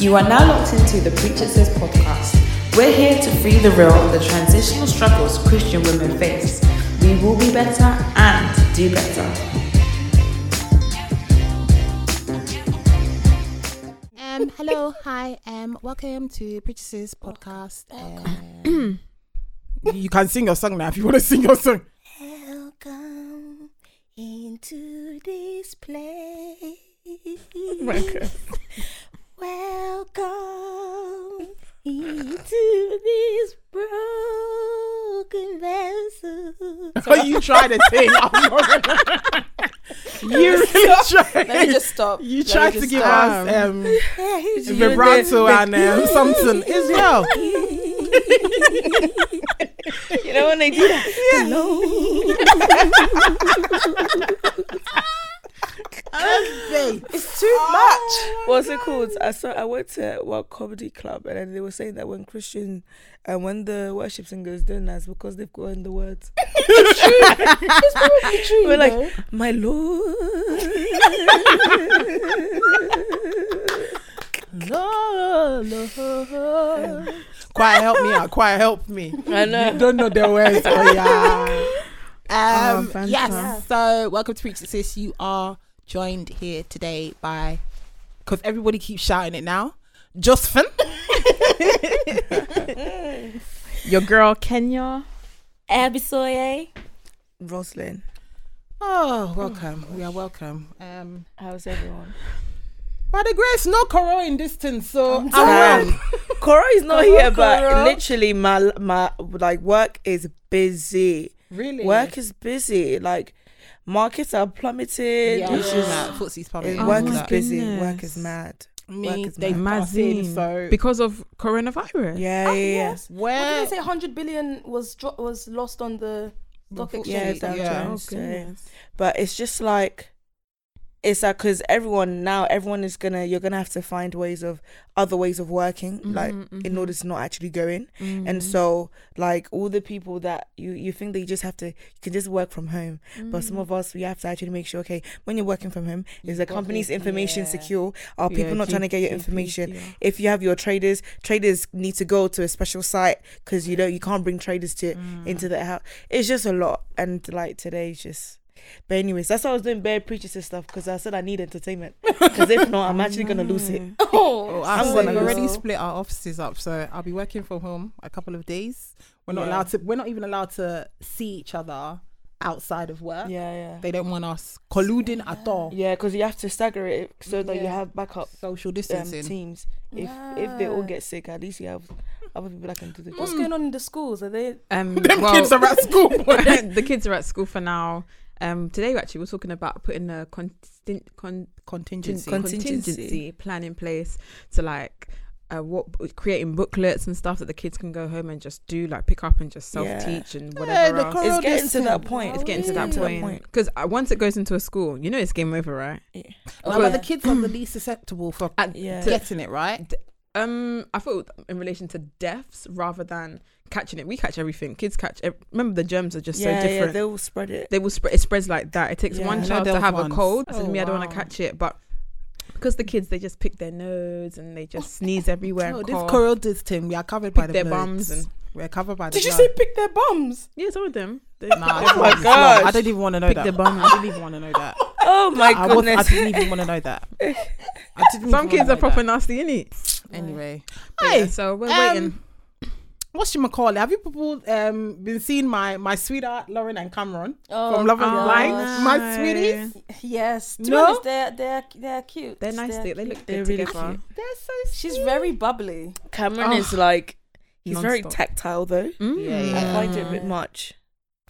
You are now locked into the Preacher Says podcast. We're here to free the real of the transitional struggles Christian women face. We will be better and do better. Um, hello, hi, um, welcome to Preachers podcast. Um, You can sing your song now if you want to sing your song. welcome into this place. Welcome into this broken vessel. So you try to sing. You really tried. Let me just stop. You Let me tried to just give stop. us um, vibrato and um, something as well. You know when they do that? It's too much. Oh What's it called? I saw. I went to World Comedy Club, and then they were saying that when Christian and when the worship singers doing that, it's because they've got in the words. it's true. probably true. We're like, my Lord. Lord, Lord. Quiet, help me out. Quiet, help me. I know. You don't know the words. Oh, yeah. Um, Oh, yes. So, welcome to Preachers Sis. You are joined here today by Because everybody keeps shouting it now. Josephine. Your girl Kenya. Abisoye. Roslyn. Oh, welcome. We are welcome. Um, How's everyone? by the grace, no Coro in distance, so I'm tired. well. Cora is not Cora, here, but literally my my like work is busy. Really? Work is busy. Like markets are plummeted. yeah, It's just that FTSE's it- Oh work is busy. Work is mad. me. Work is They mad. Mazine. so Because of coronavirus. Yeah, Oh, yeah, yeah. yes. What where did they say? 100 billion was dro- was lost on the stock Before- Yeah, exchange. Yeah. Jones, Oh, oh so- But it's just like it's like because everyone now everyone is gonna you're gonna have to find ways of other ways of working like Mhm, in order to not actually go in Mhm. and so like all the people that you you think that you just have to you can just work from home but some Mm. of us we have to actually make sure okay when you're working from home is the company's information yeah. secure are Yeah, people not trying to get your information GDPR. if you have your traders traders need to go to a special site because you know you can't bring traders to Mm. into the house it's just a lot and like today's just but anyways that's why i was doing bare preachers and stuff because i said i need entertainment because if not i'm actually gonna lose it Oh, I'm I'm gonna gonna already lose. split our offices up, so I'll be working from home a couple of days. We're not Yeah. allowed to. We're not even allowed to see each other outside of work. yeah yeah They don't want us colluding at all. yeah because you have to stagger it so that you have backup Social um, distancing. teams if if they all get sick at least you have other people that can do the What's going on in the schools? Are they? Um, Them well, kids are at school. the kids are at school for now. Um, today actually we're talking about putting a constin- con- Contingency. Con- contingency. Contingency. plan in place to like uh, what creating booklets and stuff that the kids can go home and just do like pick up and just self teach and whatever the else. it's getting to that point it's getting to that point because uh, once it goes into a school, you know it's game over, right? No, Oh, but the kids are the least susceptible for And Yeah. getting it right. Um, I thought in relation to deaths rather than catching it. We catch everything. Kids catch. ev- Remember, the germs are just yeah so yeah different. they will spread it they will spread. It spreads like that. It takes Yeah. One child to have ones. a cold. I said, Oh, me, I don't want to catch it, but because the kids they just pick their nose and they just sneeze everywhere. Oh, this cough, coral this thing, we are covered by the their bloods. bums and We're covered by the Did you blood. say pick their bums? yeah, some of them. They Nah, pick I their don't my want bums. this one. I gosh. don't even want to know Pick that. their bum. I didn't even want to know that. oh my I, was, I didn't even want to know that. I didn't Some kids are proper that. nasty, innit? Anyway, hey, yeah, so we're um, waiting. What's your call? Have you people um been seeing my my sweetheart Lauren and Cameron Oh, from Love and oh, Blind? My sweeties, Yes. To No? honest, they're they're they're cute. They're nice. They, they cute. look They're good really together. cute. they're so. She's very bubbly. cameron Oh. is like he's very Non-stop. tactile though Mm. Yeah, yeah. i find it a bit much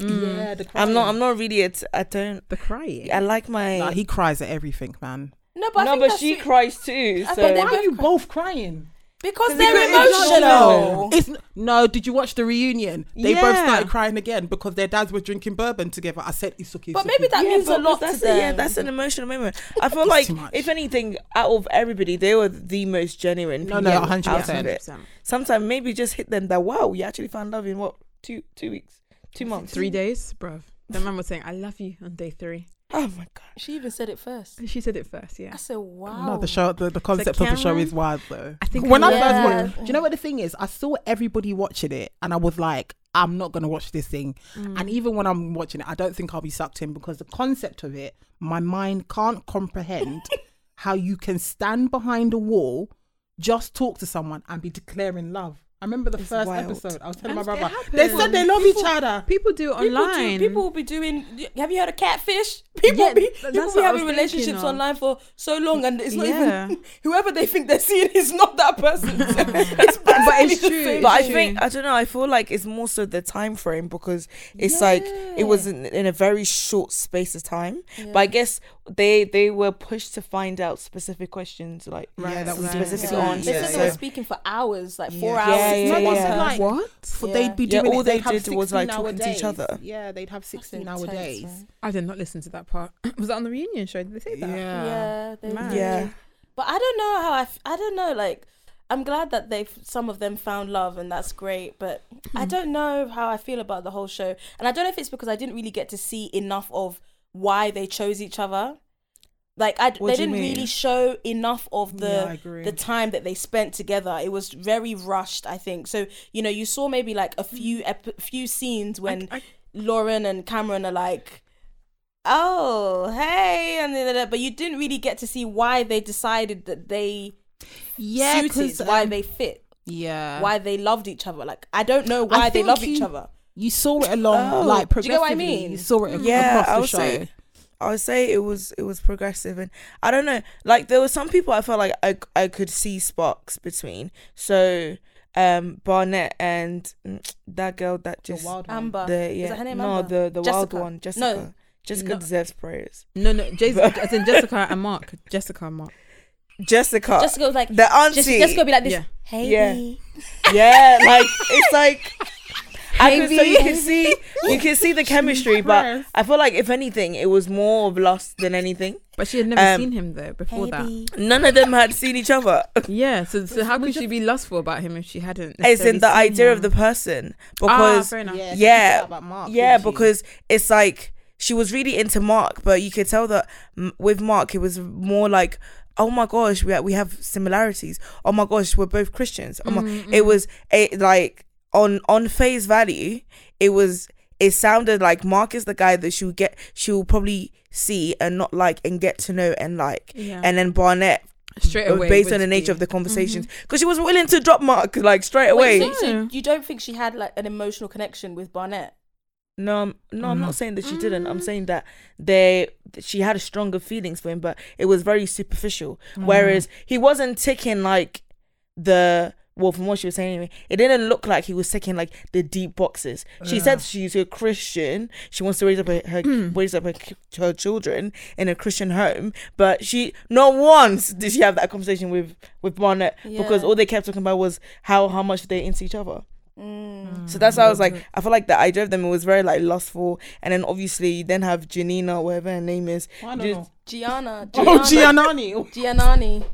Mm. Yeah, the i'm not i'm not really it i don't The crying. i like my Nah, he cries at everything, man. No, but no but she sweet. cries too so think Why are you cry- both crying? Because Because they're it's emotional. It's n- no. Did you watch the reunion? They both started crying again because their dads were drinking bourbon together. I said, "Isuki." But maybe that means a lot that's to a- yeah that's an emotional moment i feel like if anything out of everybody they were the most genuine No, no, 100%. of it sometimes maybe just hit them that wow you actually found love in what two two weeks two months Three days, bruv. The man was saying, "I love you" on day three. Oh my god. She even said it first. She said it first, yeah. I said, wow. No, the show, the, the concept of the show is wild though. I think when I Yeah. first watched, do you know what the thing is? I saw everybody watching it, and I was like, I'm not gonna watch this thing. Mm. And even when I'm watching it, I don't think I'll be sucked in because the concept of it, my mind can't comprehend how you can stand behind a wall, just talk to someone, and be declaring love. I remember the It's first wild. episode. I was telling And my brother, they said they love each other. people do it People, online. do, people will be doing. Have you heard of catfish? People Yeah, be people be having relationships online for so long, and it's not Yeah. even whoever they think they're seeing is not that person. it's but it's true. same But I true. think I don't know. I feel like it's more so the time frame because it's like it was in, in a very short space of time. But I guess they they were pushed to find out specific questions, like Yeah, that was specific Yeah. answers. They said they were speaking for hours, like four Yeah. hours. Yeah, yeah, to yeah. Like- what? For Yeah. they'd be Yeah, doing all it. they They'd have did was, like, 16 hour talking to each other. Yeah, they'd have 16 hour intense, days. man. I did not listen to that part. Was that on the reunion show? Did they say that? Yeah, they Yeah. But I don't know how I. F- I don't know. Like, I'm glad that they've some of them found love, and that's great. But I hmm. don't know how I feel about the whole show, and I don't know if it's because I didn't really get to see enough of why they chose each other. Like, I What they didn't mean? really show enough of the Yeah, the time that they spent together. It was very rushed, I think. So you know, you saw maybe like a few ep- few scenes when I- Lauren and Cameron are like, "Oh, hey," and da, da, da, but you didn't really get to see why they decided that they Yeah, suited, 'cause, why um, they fit, Yeah. why they loved each other. Like I don't know why they think love each other. You saw it along, Oh, like do you get what I progressively. mean? You saw it Yeah, across I the show. say I would say it was it was progressive, and I don't know. Like there were some people I felt like I I could see sparks between. So um Barnett and that girl that The just wild one. Amber, the Is yeah that her name, no Amber? the the wild one Jessica No. Jessica No. deserves prayers. No, no, Jason, as in Jessica and Mark. Jessica and Mark. Jessica, Jessica was like, the auntie, Jessica, Jessica would be like this. Yeah. Hey, Yeah. yeah, like it's like. I Hey, so you can see you can see the chemistry, but I feel like if anything, it was more of lust than anything. But she had never Um, seen him though before Hey, that. None of them had seen each other. Yeah, so so how could she be lustful about him if she hadn't? It's in the seen idea of the person ah, because fair enough. Yeah, 'cause Yeah. about Mark, yeah, because it's like she was really into Mark, but you could tell that m- with Mark it was more like, oh my gosh, we ha- we have similarities. Oh my gosh, we're both Christians. Oh my, Mm, it was a like on on face value, it was it sounded like Mark is the guy that she'll get she'll probably see and not like and get to know and like, Yeah. and then Barnett. straight uh, away based on the nature be- of the conversations, because she was willing to drop Mark like straight Wait, away. so, so you don't think she had like an emotional connection with Barnett? No, I'm- no, I'm Mm. not saying that she didn't. I'm saying that they that she had stronger feelings for him, but it was very superficial. Whereas he wasn't ticking like the well, from what she was saying, anyway, it didn't look like he was taking like the deep boxes. She said she's a Christian. She wants to raise up her, her hmm. raise up her, her children in a Christian home, but she not once did she have that conversation with with Barnett because all they kept talking about was how how much they into each other. Mm. So that's why I was like, I feel like the idea of them it was very like lustful, and then obviously you then have Janina, whatever her name is, I don't Just- know. Gianna. Oh, Giannani. Giannani.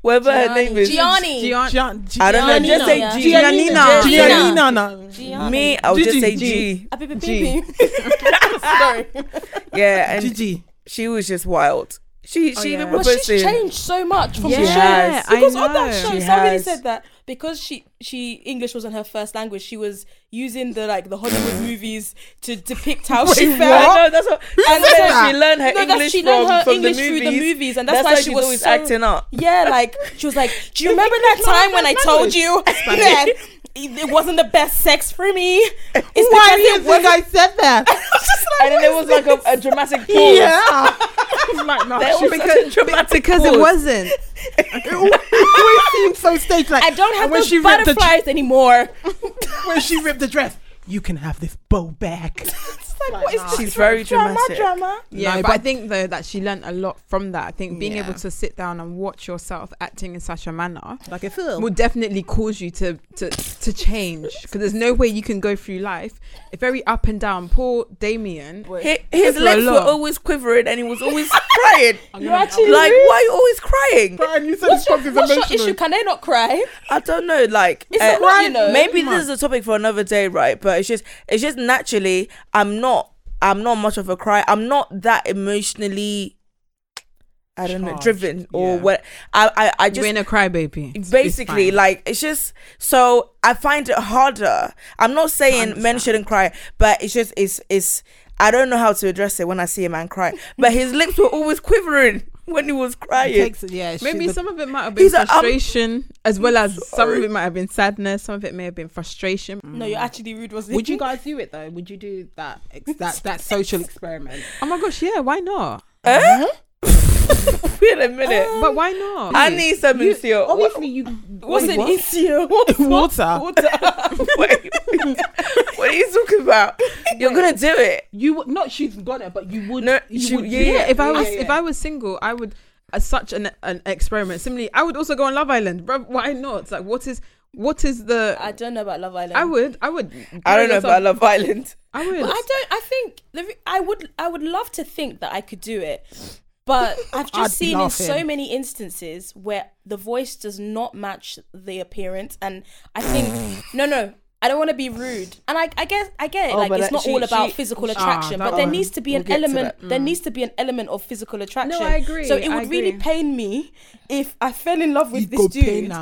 whatever her name is. Gianni. Gian- Gian- I don't know. Giannina, Just say yeah. G. Giannina. Giannina. Giannina. Gianni. Me, I would just say G. G. Ah, beep, beep, G. beep, beep. Sorry. Yeah, and Gigi. she was just wild. She Oh, she even yeah. But proposed she's to changed so much from Yeah, the show. has. I Because on that show, She somebody has. said that because she she English wasn't her first language, she was using the like the Hollywood movies to depict how she felt. I know that's what. And said then that? she learned her No, that's English she learned from, her from English the through the movies, and that's, That's why, why she was always so, acting up. Yeah, like she was like, "Do you remember that time when I told you that it it wasn't the best sex for me? It's Why do because you it think was." I said that? And then there was like a, a dramatic pause. yeah. like, no, There she, was such a dramatic because pause. it wasn't. it always seemed so staged. Like, I don't have when those she ripped the butterflies anymore. when she ripped the dress, you can have this bow back. It's like, what is nah. this She's very drama, dramatic. drama? Yeah, No, but I think though that she learned a lot from that. I think being Yeah. able to sit down and watch yourself acting in such a manner like a film. will definitely cause you to to to change because there's no way you can go through life very up and down. Poor Damian. Hi- His for legs were always quivering and he was always crying. You actually Like, why are you always crying? Brian, you said What's this your, is what's your issue? Can they not cry? I don't know. Like, It's uh, a lot, you know. maybe this is a topic for another day, right? But it's just, it's just naturally, I'm not I'm not much of a cry. I'm not that emotionally. I don't know, driven or yeah. what. I I, I You're just in a crybaby. It's- it's basically fine. like it's just so I find it harder. I'm not saying men shouldn't cry, but it's just it's it's I don't know how to address it when I see a man cry. But his lips were always quivering when he was It crying. takes, yeah, she- Maybe the- some of it might have been He's like, frustration, as well as some of it might have been sadness. Some of it may have been frustration. No, you're actually rude, wasn't Would you guys do it though? Would you do that ex- that that social experiment? Oh my gosh, yeah, why not? Eh? Wait a minute. Um, but why not? I need some You- incio. Obviously, you What's wait, an what? issue? water. Wait, what are you talking about? You're gonna do it. You would not. She's got it, but you would. No, you she- would yeah, do yeah, if I was yeah, if. I was single, I would as such an an experiment. Similarly, I would also go on Love Island. Bro, why not? Like what is what is the I don't know about Love Island. I would I would I don't know yourself- about Love Island. I would But I don't. I think I would. I would love to think that I could do it, but I've I'd just be seen in laughing. so many instances where the voice does not match the appearance, and I think no, no. I don't want to be rude, and I, I guess I get it. Oh, like but it's that- not she- all about she- physical Ah, attraction, that but there one. needs to be We'll an get to element. that. There Mm. needs to be an element of physical attraction. I agree, So it I would really agree. pain me if I fell in love with You this go dude.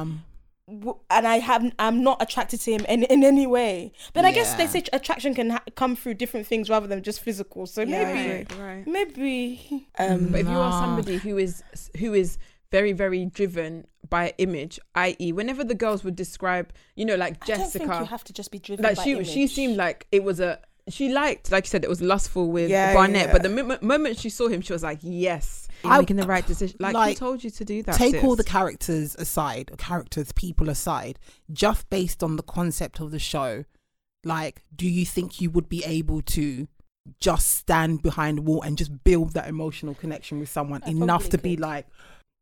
W- and I have I'm not attracted to him in, in any way. But I guess they say attraction can ha- come through different things rather than just physical. So Yeah, maybe agree. right. maybe Um, But if you are somebody who is who is very very driven by image, i.e., whenever the girls would describe, you know, like I don't think you Jessica, have to just be driven like by she image. she seemed like it was a she liked like you said it was lustful with Yeah, Barnett, yeah. but the moment, moment she saw him, she was like, yes, you're I- making the right decision. Like, who told you to do that? Take all the characters aside, characters, people aside, just based on the concept of the show. Like, do you think you would be able to just stand behind the wall and just build that emotional connection with someone I enough probably to be could. like,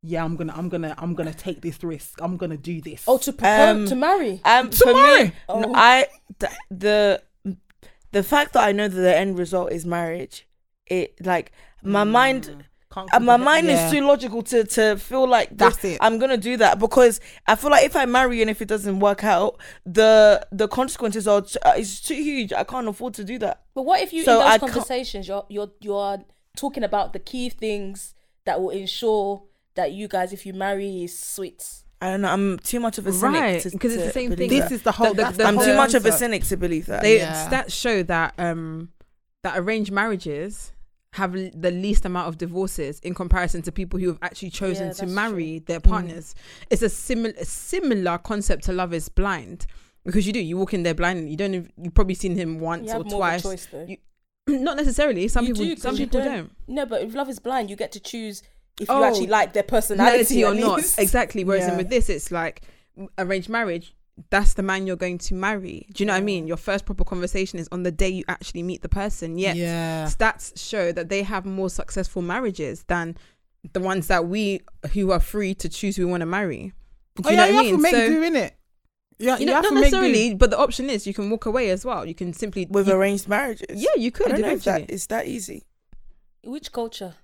yeah, I'm gonna, I'm gonna, I'm gonna take this risk. I'm gonna do this. oh to propose Um, to marry. Um, for Tomorrow. me, Oh. no, I the, the the fact that I know that the end result is marriage, it like my mind. Can't uh, my mind yeah. is too logical to to feel like this- That's it. I'm gonna do that because I feel like if I marry and if it doesn't work out, the the consequences are t- uh, it's too huge. I can't afford to do that. But what if you So in I those can't- conversations you're you're you're talking about the key things that will ensure that you guys, if you marry, is sweet. I don't know. I'm too much of a cynic Right, to- 'cause it's the same thing. This that. is the whole. the- that's the- the I'm whole too much of a cynic to believe that. They Yeah. stats show that um that arranged marriages have l- the least amount of divorces in comparison to people who have actually chosen Yeah, to marry their Mm. partners. It's a similar similar concept to Love Is Blind because you do you walk in there blind you don't you've probably seen him once or twice. choice. You- Not necessarily. Some You people do, some people don't- don't. No, but if love is blind, you get to choose if Oh, you actually like their personality or not. Exactly. Whereas in Yeah. with this, it's like arranged marriage. That's the man you're going to marry. Do you know what I mean? Your first proper conversation is on the day you actually meet the person. Yet Yeah. stats show that they have more successful marriages than the ones that we who are free to choose who we want to marry. Do Oh, you yeah, know you what I have to mean? make So do in it. Yeah, you you know, have not to make do. necessarily, but the option is you can walk away as well. You can simply with you- arranged marriages. yeah, you I could don't know if eventually. that is that easy. Which culture?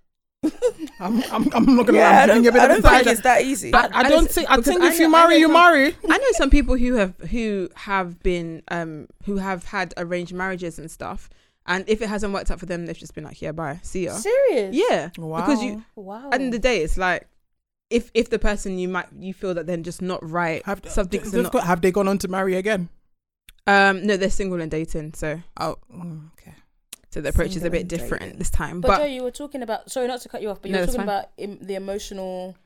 I'm, I'm, I'm not gonna Yeah, lie. I I'm don't, giving you a bit I of don't think it's that easy. But I, I don't think. I because think I if know- you marry, you some- marry. I know some people who have who have been um who have had arranged marriages and stuff, and if it hasn't worked out for them, they've just been like, "Yeah, bye, see ya." Serious? Yeah, Wow. because you Wow. at the end of the day, it's like if if the person you might you feel that they're just not right, have, something's they've not. got- have they gone on to marry again? um, no, they're single and dating, so Oh, mm, okay. So the approach is a bit different dating. this time. But, But, Joe, you were talking about. Sorry, not to cut you off, but you No, were talking about Im- the emotional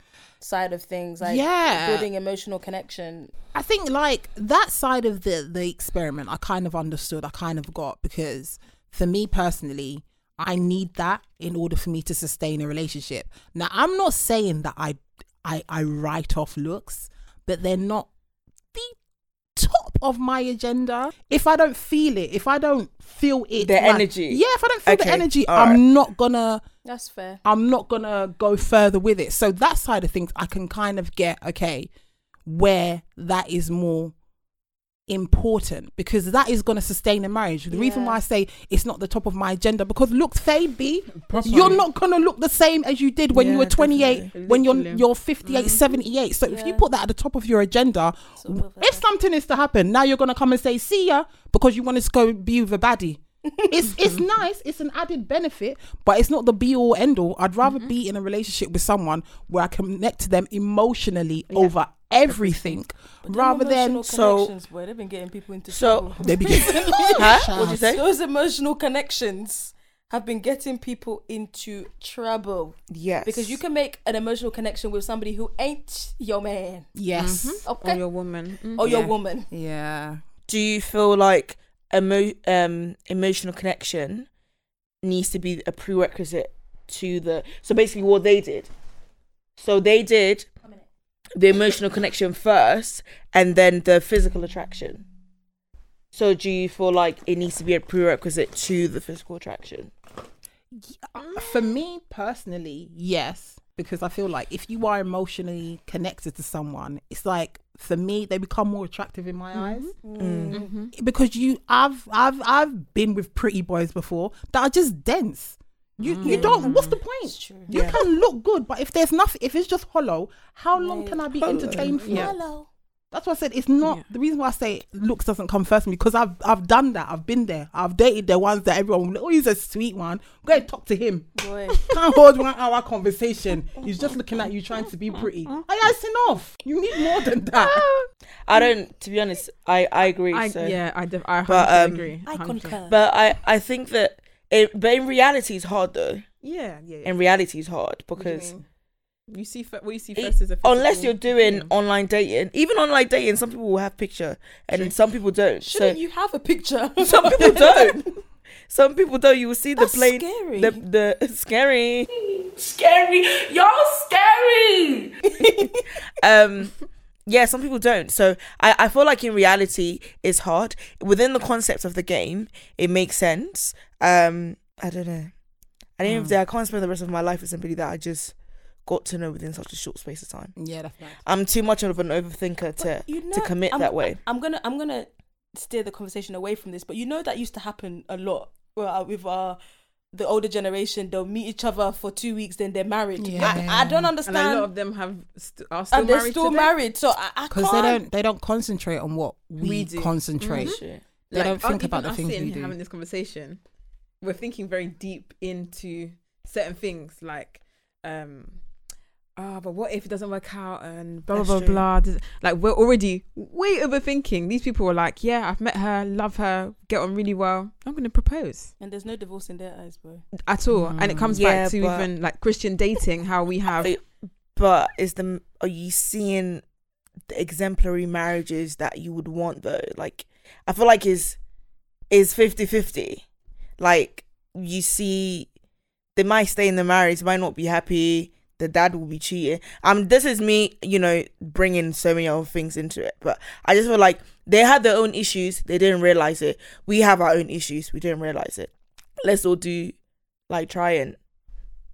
side of things, like Yeah. building emotional connection. I think like that side of the the experiment, I kind of understood. I kind of got because for me personally, I need that in order for me to sustain a relationship. Now, I'm not saying that I I I write off looks, but they're not of my agenda. If I don't feel it, if I don't feel it, The like- energy. yeah. If I don't feel the energy, all I'm right. not gonna. That's fair. I'm not gonna go further with it. So that side of things, I can kind of get okay, where that is more important because that is gonna sustain a marriage. The reason why I say it's not the top of my agenda because looks fade, You're not gonna look the same as you did when you were 28, definitely. when you're you're 58, Mhm. 78. So if you put that at the top of your agenda, So, if something is to happen, now you're gonna come and say see ya because you want to go be with a baddie. it's it's nice. It's an added benefit, but it's not the be all end all. I'd rather Mm-hmm. be in a relationship with someone where I connect to them emotionally over everything, rather than So- connections, boy, they've been getting people into So- trouble. they be just, Huh? What'd you say? Those emotional connections have been getting people into trouble Yes. because you can make an emotional connection with somebody who ain't your man, yes, okay, Or your woman. Mm. or your Yeah. woman. yeah. Do you feel like emo- um, emotional connection needs to be a prerequisite to the? So basically, what they did. So they did the emotional connection first, and then the physical attraction. So do you feel like it needs to be a prerequisite to the physical attraction? For me personally, yes, because I feel like if you are emotionally connected to someone, it's like for me they become more attractive in my eyes. Mm-hmm. because you I've I've I've been with pretty boys before that are just dense. You you don't what's the point? true. You can look good, but if there's nothing if it's just hollow, how long can I be entertained for? Yeah. Hello. That's why I said it's not Yeah. the reason why I say looks doesn't come first for me because I've I've done that. I've been there. I've dated the ones that everyone will like, oh he's a sweet one. Go and talk to him. Boy, Can't hold one hour conversation. He's just looking at you trying to be pretty. Oh yeah, it's enough. You need more than that. I don't. To be honest, I I agree. I, so. yeah, I, def- I 100% But, um, agree. I 100%. concur. But I I think that it. But in reality, it's hard though. Yeah, yeah. yeah. In reality, it's hard What do you because. you see, fir- what you see first is a unless you're doing thing. online dating, even online dating, some people will have picture and then some people don't. shouldn't so you have a picture? some people don't. Some people don't. You will see the That's plane. scary. The the scary. Scary. Y'all scary. Um. Yeah, some people don't. So I, I feel like in reality it's hard. Within the concept of the game, it makes sense. Um, I don't know. At the end of the day, I can't spend the rest of my life with somebody that I just got to know within such a short space of time. Yeah, that's right. I'm too much of an overthinker to you know, to commit I'm, that way. I'm gonna I'm gonna steer the conversation away from this, but you know that used to happen a lot well, with our the older generation. They'll meet each other for two weeks, then they're married. Yeah. I, I don't and understand. a lot of them have st- are still and they're married still today. married, so I, I Because can't. they don't they don't concentrate on what we, We do. concentrate. Shit. They don't uh, think about the us things we do. Having this conversation, we're thinking very deep into certain things like, um, ah, but what if it doesn't work out and blah blah That's blah true. blah. Does- Like we're already way overthinking. These people are like, yeah, I've met her, love her, get on really well. I'm gonna propose and there's no divorce in their eyes, bro. at all, and it comes Yeah, back to but- even like Christian dating, how we have. But is the are you seeing the exemplary marriages that you would want though? Like I feel like is is 50-50. Like you see they might stay in the marriage, might not be happy. The dad will be cheating. Um, this is me, you know, bringing so many other things into it. But I just feel like they had their own issues. They didn't realize it. We have our own issues. We didn't realize it. Let's all do, like, try and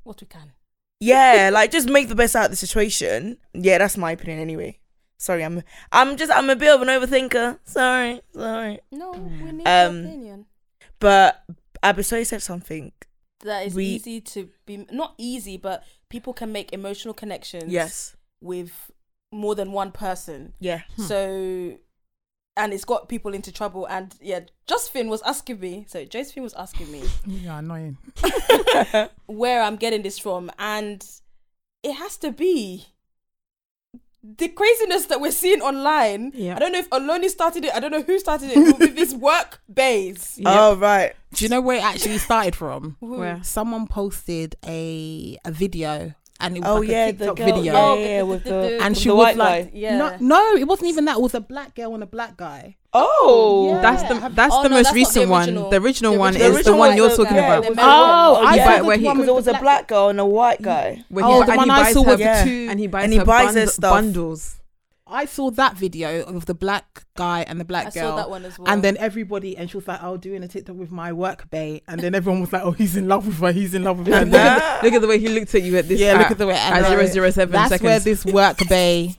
What we can. yeah, like just make the best out of the situation. Yeah, that's my opinion anyway. Sorry, I'm I'm just I'm a bit of an overthinker. Sorry, sorry. No, we need Um, your opinion. But Abisoye said something. That is we- easy to be not easy, but people can make emotional connections. Yes. with more than one person. Yeah. Hmm. So, and it's got people into trouble. And yeah, Josephine was asking me. So Josephine was asking me Yeah, annoying. where I'm getting this from, and it has to be the craziness that we're seeing online. Yeah. I don't know if Oloni started it. I don't know who started it with this work base. Oh right. Do you know where it actually started from? Where? Someone posted a a video and it was Oh like yeah, a the TikTok girl. video. Yeah, Oh, yeah, yeah, with the- the, the- and she the was white like, guy. Yeah. no, no, it wasn't even that. It was a black girl and a black guy. Oh. oh yeah. That's the that's Oh, the no, most that's not the recent one. original. The original The one original- is The the one one you're talking yeah, about. the Oh, married oh, one. I yeah. thought the where he- one Because it was a black girl and a white guy. Where Oh, he, the and one he I buys saw was the two. and he buys And he her buys her stuff. bundles. I saw that video of the black guy and the black I girl. saw that one as well. And then everybody, and she was like, "Oh, doing a TikTok with my work bae," and then everyone was like, "Oh, he's in love with her. He's in love with her." And And look, then, at the, look at the way he looked at you at this. yeah, look at, at the way. at and zero then- zero seven That's seconds. where this work bae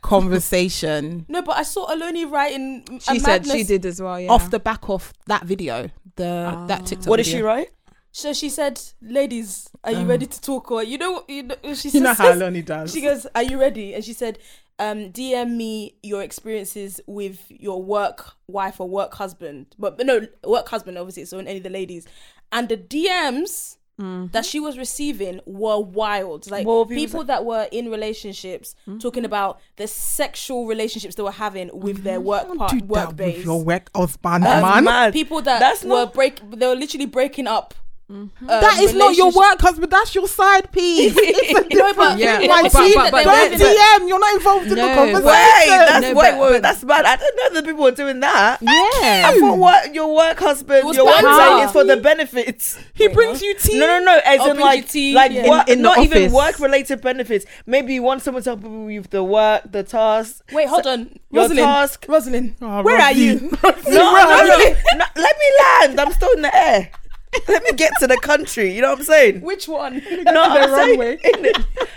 conversation no, but I saw Oloni writing. a she said she did as well. Yeah. off the back of that video, the that. TikTok. What did she write? So she said, "Ladies, are you Um. ready to talk?" Or you know, you know she You know how Loni does. She goes, "Are you ready?" And she said, um, DM me your experiences with your work wife or work husband, but but no work husband obviously. So any of the ladies, and the DMs that she was receiving were wild. Like were people that were in relationships talking about the sexual relationships they were having with their work part, do work with your work husband, That's man. People that That's were not- break, they were literally breaking up. Um, That is not your work husband. That's your side piece. It's a No, but Yeah, thing. but- Like, but- see, but- but don't then- DM. You're not involved in the conversation. but- Wait, that's No, wait, but- wait, but- that's bad. I didn't know that people were doing that. Yeah. I thought what your work husband, your work banter. mate is for the benefits. he brings you tea. No, no, no. As Oh, in like, tea, like yeah. work, In- in the not even work related benefits. Maybe you want someone to help you with the work, the task. Wait, hold on, Your Rosalind. task. Rosalind, Oh, where are you? No, no, no, no. Let me land. I'm still in the air. Let me get to the country. You know what I'm saying? Which one? No, I'm saying, runway.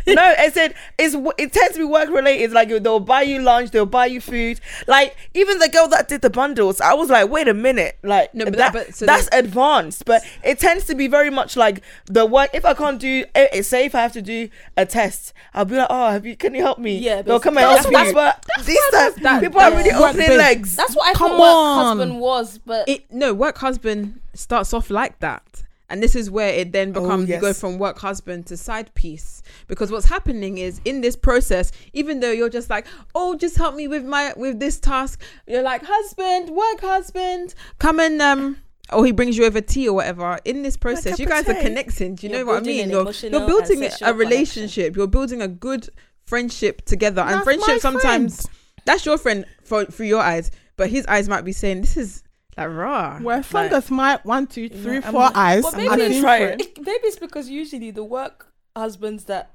no, I said it's it tends to be work related. Like they'll buy you lunch, they'll buy you food. Like even the girl that did the bundles, I was like, wait a minute, like No, but that, that- but so that's advanced. But it tends to be very much like the work. If I can't do, eh, eh, say if I have to do a test, I'll be like, oh, have you? Can you help me? Yeah, they'll come and that's help what- me. But these times, that- people are really opening legs. That's what I Come thought work on. husband was, but it no work husband starts off like that. And this is where it then becomes you go from work husband to side piece. Because what's happening is in this process even though you're just like oh just help me with my with this task you're like husband work husband come and um or he brings you over tea or whatever. In this process you guys are connecting. Do you You're know what i mean? you're, you're building a relationship. You're building a good friendship together. And friendship my sometimes friend. that's your friend for through your eyes. But his eyes might be saying this is like raw Where like, fingers might one, two, three, I'm- four eyes. But I'm maybe it's try it. it- maybe it's because usually the work husbands that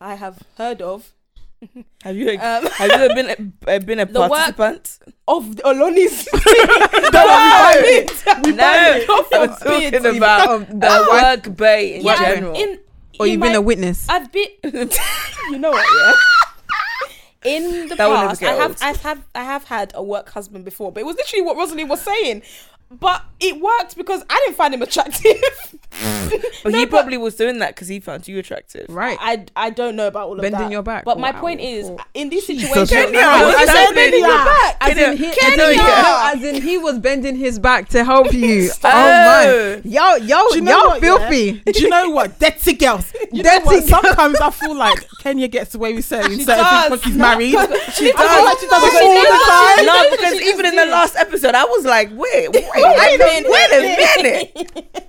I have heard of Have you? um, have you ever been a, uh, been a The work- participant? of the Oloni's. no, no. God I'm forbid. talking about the work bae in yeah, general. in or in you've my- been a witness I've been. you know what? Yeah. In the That past, I have. I've had, I have had a work husband before, but it was literally what Rosalind was saying. But it worked because I didn't find him attractive. But No, he but- probably was doing that because he found you attractive. right I, I don't know about all of Bending that. your back. But my Wow. point is, in this situation, situations, Kenya, I what's I said bending your back. As Kenya- in, he, as, Kenya. in, no, as in he was bending his back to help you. oh Oh. my, yo, yo, Do you know yo, what, yeah? filthy. Do you know what? Dirty girls. You Dirty girls. Sometimes I feel like Kenya gets away with certain She does. things because she's married. She I feel like she does Because it she all the time. No, because even in the last episode, I was like, wait, wait, Wait wait, a minute. wait a minute.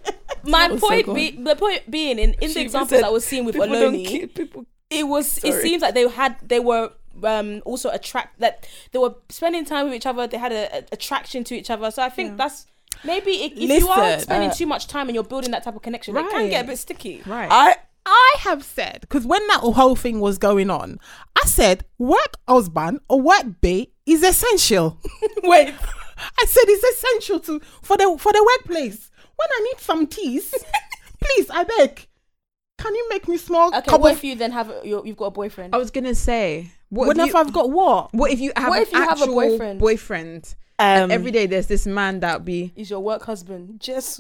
My was so point, gone. be, the point being, in, in She the even examples I was seeing with People Oloni, people. it was it seems like they had they were um also attract that they were spending time with each other they had a, a- attraction to each other so i think that's maybe if, if you are spending uh, too much time and you're building that type of connection it can get a bit sticky Right. I I have said because when that whole thing was going on, I said work husband or work bae is essential. wait I said it's essential to for the for the workplace. When I need some teas, please, I beg, can you make me small okay cup what of? if you then have a, you're, you've got a boyfriend I was gonna say, what What if, if you, I've got what? what if you have What an if you have a actual boyfriend? boyfriend? Um and every day there's this man that be is your work husband just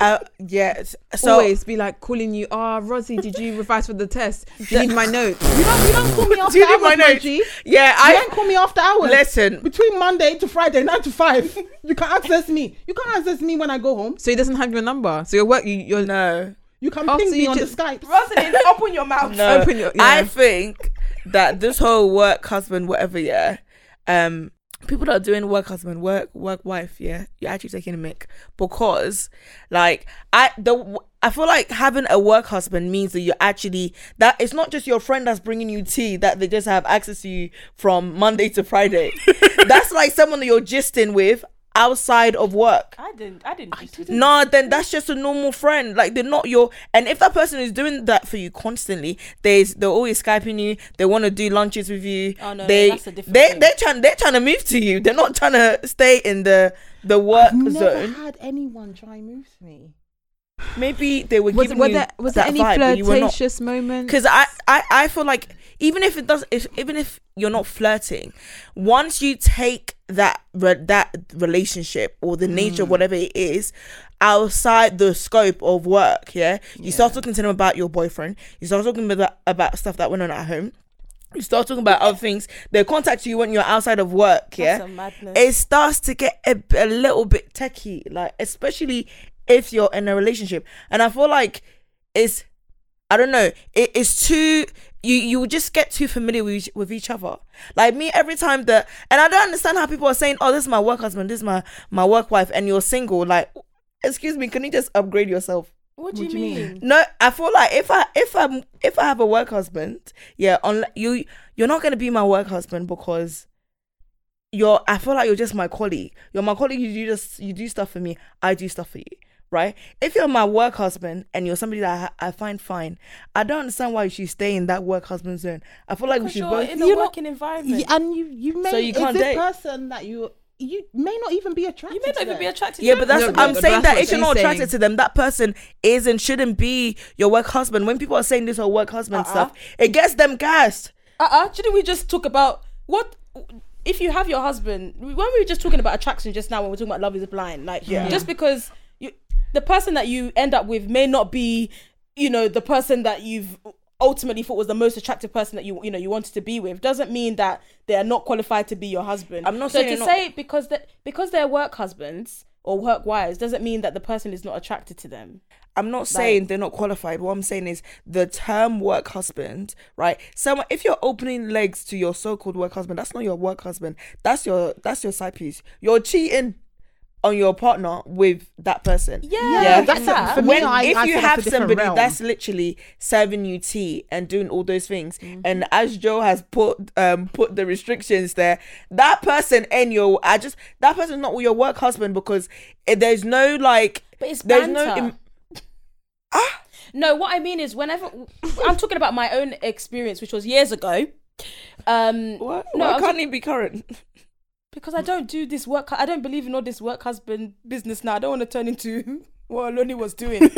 uh, yeah. So always be like calling you. Oh, Rosie, did you revise for the test? Do you need my notes? You don't, you don't call me after Do you need hours, my my notes? G. Yeah, I don't call me after hours. listen. Between Monday to Friday, nine to five, you can't access me. You can't access me when I go home. So he doesn't have your number. So your work, you, you're No, You can Oh, ping so me on just- the Skype. Rosalind open your mouth no. Open your- I think that this whole work husband, whatever, yeah. Um, people that are doing work husband, work work wife, yeah. You're actually taking a mic because, like, I the. I feel like having a work husband means that you're actually that it's not just your friend that's bringing you tea that they just have access to you from Monday to Friday. that's like someone that you're gisting with outside of work. i didn't i didn't, I didn't. No, then that's just a normal friend. Like they're not your. And if that person is doing that for you constantly, they they're always skyping you. They want to do lunches with you. Oh, no, no, they that's a different they thing. they're trying they're trying to move to you. They're not trying to stay in the the work Never zone. had anyone try move to me. Maybe they were was, giving was you there was that there any vibe, but you were not. flirtatious moments? Because I, I I feel like even if it does if even if you're not flirting, once you take that re- that relationship or the nature of mm. whatever it is outside the scope of work, yeah, you start talking to them about your boyfriend. You start talking about about stuff that went on at home. you start talking about other things. They contact you when you're outside of work. Yeah, That's a madness. it starts to get a, a little bit techie, like especially if you're in a relationship. And I feel like it's, I don't know, it is too. You you just get too familiar with each, with each other. Like me, every time that, and I don't understand how people are saying, "Oh, this is my work husband, this is my my work wife," and you're single. Like, excuse me, can you just upgrade yourself? what do you What do you mean? No, I feel like if I if I'm if I have a work husband, yeah, on you you're not gonna be my work husband because you're I feel like you're just my colleague. You're my colleague, you do just you do stuff for me, I do stuff for you. Right? If you're my work husband and you're somebody that I, I find fine, I don't understand why you should stay in that work husband zone. I feel like we should you're both in a You're not- working environment. Yeah, and you you may So you can't this date. person that you you may not even be attracted. you may not to even be them. attracted. Yeah, but that's No, I'm but saying that's that if you're not attracted saying. to them, that person is and shouldn't be your work husband. When people are saying this whole work husband Uh-uh. stuff, it gets them gassed. uh-uh didn't we just talk about what if you have your husband when we were just talking about attraction just now when we're talking about love is blind like Yeah. just because you the person that you end up with may not be you know the person that you've ultimately thought was the most attractive person that you you know you wanted to be with doesn't mean that they are not qualified to be your husband I'm not so saying to you're say because that because they're work husbands or work wives doesn't mean that the person is not attracted to them I'm not saying they're not qualified. What I'm saying is the term work husband, right? Someone if you're opening legs to your so-called work husband, that's not your work husband. That's your that's your side piece. You're cheating on your partner with that person. yeah, Yeah, I get that's- that. for me, when I- if I you have somebody realm. that's literally serving you tea and doing all those things, Mm-hmm. and as Joe has put um put the restrictions there, that person and your I just that person's not your work husband because it, there's no like but it's there's banter. no im- No, what I mean is whenever I'm talking about my own experience, which was years ago. Um, what No, why I'm can't it be current? Because I don't do this work. I don't believe in all this work husband business now. I don't want to turn into what Oloni was doing,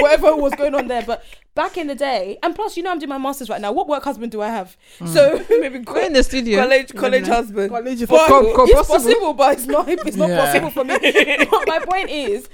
whatever was going on there. But back in the day, and plus, you know, I'm doing my masters right now. What work husband do I have? Hmm. So maybe We're in the studio. college college never know. husband. College is But co- co- it's possible. possible. but it's not. It's not Yeah. possible for me. But my point is,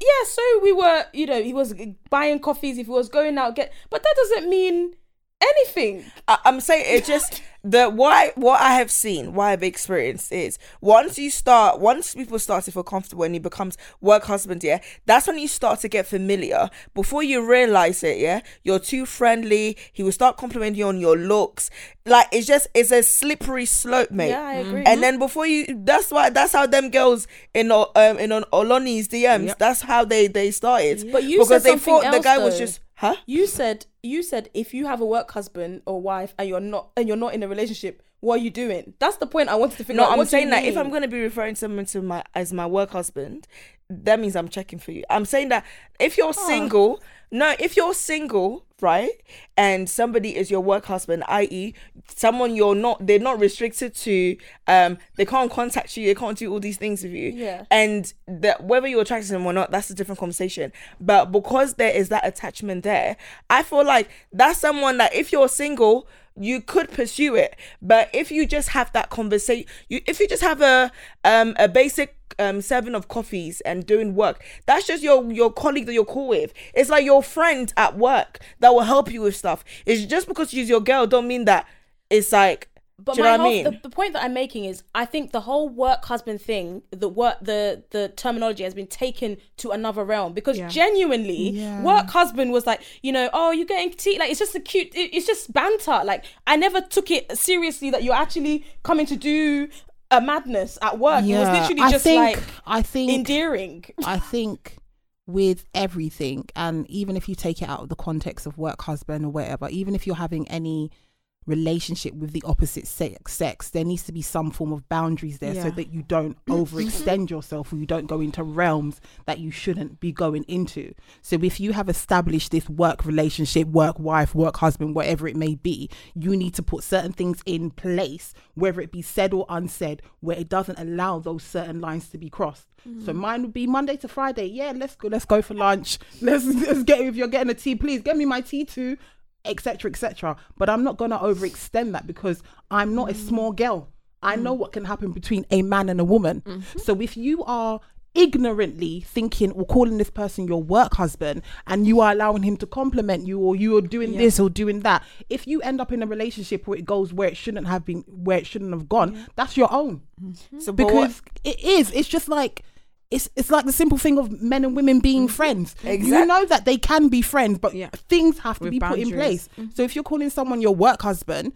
yeah. So we were, you know, he was buying coffees. If he was going out, get. But that doesn't mean anything. I, I'm saying it just the why what I have seen, what I've experienced is once you start, once people start to feel comfortable and he becomes work husband, yeah, that's when you start to get familiar. Before you realize it, yeah, you're too friendly. He will start complimenting you on your looks. Like it's just it's a slippery slope, mate. Yeah, I agree. And then before you, that's why that's how them girls in O- um in on Oloni's DMs. Yep. That's how they they started. But you because said they something thought the else, guy was though. just huh. You said you said if you have a work husband or wife and you're not and you're not in a relationship, what are you doing? That's the point I wanted to figure No, out. I'm What saying that if? I'm going to be referring someone to my as my work husband, that means I'm checking for you. I'm saying that if you're ah. single, no, if you're single, right, and somebody is your work husband, i.e., someone you're not, they're not restricted to, um, they can't contact you, they can't do all these things with you, Yeah. and that whether you're attracted to them or not, that's a different conversation. But because there is that attachment there, I feel like that's someone that if you're single, you could pursue it. But if you just have that conversation, you if you just have a um a basic um serving of coffees and doing work, that's just your your colleague that you're cool with. It's like your friend at work that will help you with stuff. It's just because she's your girl don't mean that it's like But do my what I mean? the, the point that I'm making is, I think the whole work husband thing, the work, the the terminology has been taken to another realm because Yeah. genuinely, Yeah. work husband was like, you know, oh, you're getting tea, like it's just a cute, it- it's just banter. Like I never took it seriously that you're actually coming to do a madness at work. it was literally I just think, like I think endearing. I think with everything, and even if you take it out of the context of work husband or whatever, even if you're having any relationship with the opposite sex, sex there needs to be some form of boundaries there so that you don't mm-hmm. overextend yourself or you don't go into realms that you shouldn't be going into. So if you have established this work relationship, work wife, work husband, whatever it may be, you need to put certain things in place, whether it be said or unsaid, where it doesn't allow those certain lines to be crossed. So mm-hmm. mine would be Monday to Friday. Yeah, let's go. Let's go for lunch. Let's, let's get if you're getting a tea, please get me my tea too, etc. etc. But I'm not gonna overextend that because I'm not a mm. small girl. I mm. know what can happen between a man and a woman. Mm-hmm. So if you are ignorantly thinking or calling this person your work husband and you are allowing him to compliment you or you are doing this or doing that if you end up in a relationship where it goes where it shouldn't have been where it shouldn't have gone that's your own mm-hmm. So, but what- because it is it's just like it's it's like the simple thing of men and women being mm. friends. You know that they can be friends, but Yeah. things have to With be put in boundaries. place. Mm. So if you're calling someone your work husband,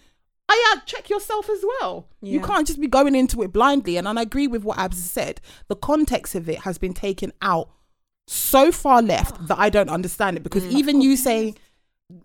I yeah, check yourself as well. You can't just be going into it blindly. And, and I agree with what Abs said. The context of it has been taken out so far left ah. that I don't understand it. Because mm. even you saying,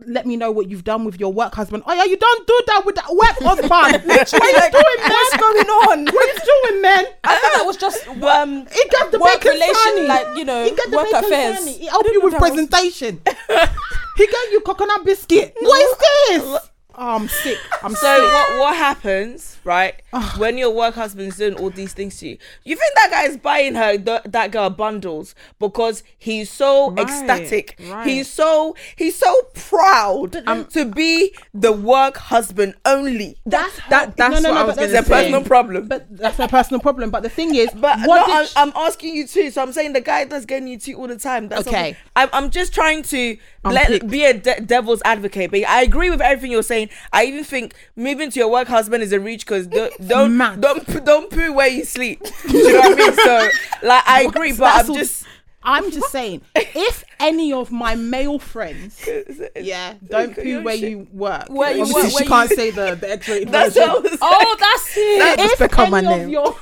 let me know what you've done with your work husband. Oh yeah, you don't do that with that work husband. what are you doing, man? what's going on? What are you doing, man? I thought that was just um, He got the work relation, sunny. like you know, He got the work affairs. sunny. He helped you with know was- presentation. he gave you coconut biscuit. What is this? Oh, I'm sick. I'm So sick. what what happens, right? Oh. when your work husband's doing all these things to you, you think that guy is buying her th- that girl bundles because he's so Right, ecstatic. right. He's so he's so proud um, to be the work husband only. That's that. That's no, no, what no, I was that's a personal problem. But that's a personal problem. But the thing is, But what no, I'm, sh- I'm asking you too. So I'm saying the guy that's getting you too all the time. That's Okay. I'm, I'm just trying to. Let be a de- devil's advocate. But I agree with everything you're saying. I even think moving to your work husband is a reach because don't don't don't don't poo where you sleep. Do you know what I mean? So like I agree, but That's I'm all- just I'm just saying, if any of my male friends, yeah, don't poo where you work. Where you Obviously, work, she can't say the the X-rated that's version. what Oh, that's it. if become my any name. of your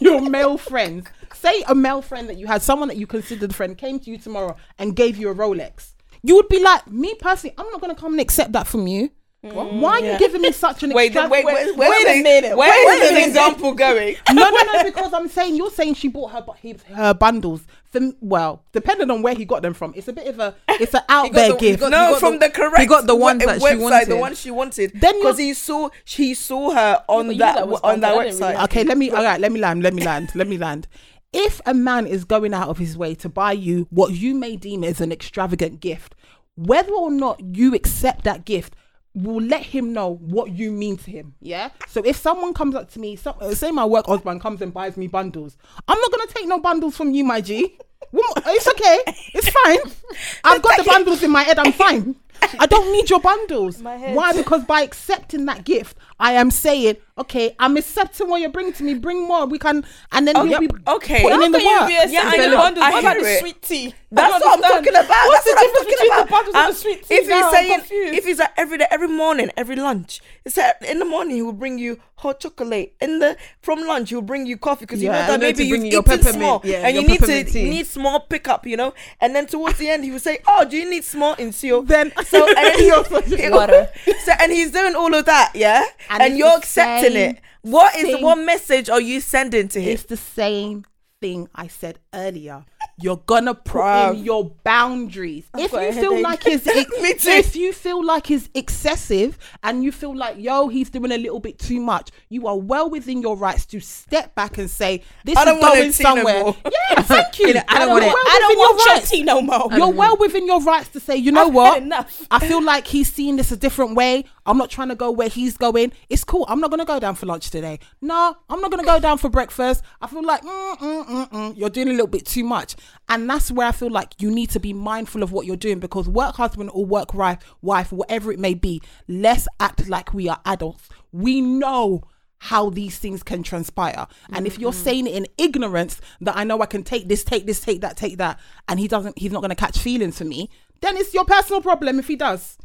your male friends, say a male friend that you had, someone that you considered a friend, came to you tomorrow and gave you a Rolex, you would be like, me personally, I'm not gonna come and accept that from you. Mm, Why are you giving me such an Wait, the, extra- wait, wait, wait wait, a minute, Where wait is a this example going? no, no, no, because I'm saying you're saying she bought her bu- his- her bundles. From, well, depending on where he got them from, it's a bit of a it's an out there the- gift. got- No, from the- the, correct. he got the ones we- that she wanted. The one she wanted. Then because you're- he saw he saw her on but that that on that bundled. I didn't website. really- Okay, let me all right, let me land, let me land, let me land. If a man is going out of his way to buy you what you may deem as an extravagant gift, whether or not you accept that gift will let him know what you mean to him. Yeah. So if someone comes up to me, some, uh, say my work husband comes and buys me bundles, I'm not gonna take no bundles from you, my G. It's okay. It's fine. I've got the bundles in my head. I'm fine. I don't need your bundles. Why? Because by accepting that gift, I am saying, okay, I'm accepting what you're bringing to me. Bring more. We can, and then Oh, you'll yeah, be okay. putting in the you work. Yeah, I know. What about the sweet tea? That's what I'm talking about. What's That's the what difference between about. the Um, and the sweet tea? if now? he's saying, confused. if he's like every day, every morning, every lunch, it's like in the morning he will bring you hot chocolate. In the from lunch he will bring you coffee because Yeah. you know that maybe you've eaten peppermint, small yeah, and you need to tea. need small pickup, you know. And then towards the end he will say, "Oh, do you need small in seal?" Then so and then he also Water. So and he's doing all of that, yeah, And and, you're accepting it. What is thing. what message are you sending to him? It's the same thing I said earlier. You're gonna put Bruv. in your boundaries. if you feel headache. like it's Me too. if you feel like it's excessive and you feel like yo he's doing a little bit too much, you are well within your rights to step back and say this I don't is going no no somewhere. more. yeah, thank you. You know, I don't want You're it. well I don't want your your rights. no more. You're well within your rights to say, you know I've what? enough. I feel like he's seeing this a different way. I'm not trying to go where he's going. It's cool. I'm not gonna go down for lunch today. No, I'm not gonna go down for breakfast. I feel like mm, mm, mm, you're doing a little bit too much, and that's where I feel like you need to be mindful of what you're doing because work husband or work wife, wife, whatever it may be, let's act like we are adults. We know how these things can transpire. And if you're saying it in ignorance that I know I can take this, take this, take that, take that, and he doesn't, he's not going to catch feelings for me, then it's your personal problem if he does.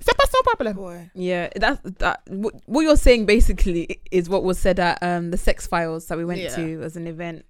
It's a personal problem. Boy. Yeah, that's that. What, what you're saying basically is what was said at um the Sex Files that we went Yeah. to as an event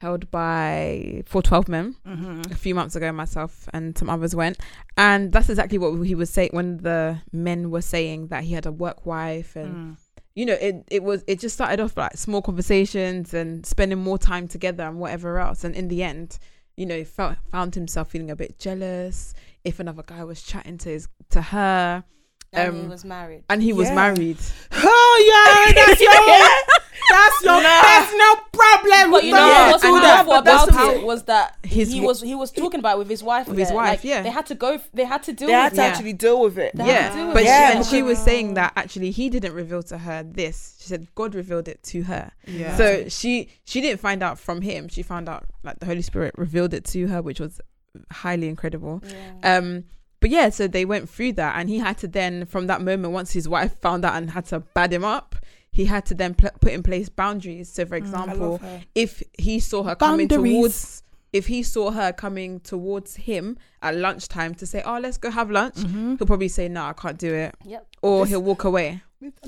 held by 412 Men Mm-hmm. a few months ago. Myself and some others went, and that's exactly what he was saying when the men were saying that he had a work wife and. Mm. You know, it, it was it just started off like small conversations and spending more time together and whatever else. And in the end, you know, felt found himself feeling a bit jealous if another guy was chatting to his to her And he Um, was married. and he was married. Oh yeah, that's your That's your Nah. personal problem. But you Don't know Yeah, what was and powerful that- that's about how- it was that His he wa- was he was talking about it with his wife. With his there. wife, Like, yeah. They had to go. They had to deal They had with to it. actually deal with it. They had to yeah, deal with but it. she, Yeah. and she was saying that actually he didn't reveal to her this. She said God revealed it to her. Yeah. So she she didn't find out from him. She found out like the Holy Spirit revealed it to her, which was highly incredible. Um, but yeah, so they went through that, and he had to then, from that moment, once his wife found out and had to bad him up, he had to then pl- put in place boundaries. So, for example, if he saw her coming towards, if he saw her coming towards him at lunchtime to say, "Oh, let's go have lunch," Mm-hmm. he'll probably say, "No, I can't do it," Yep. or he'll walk away.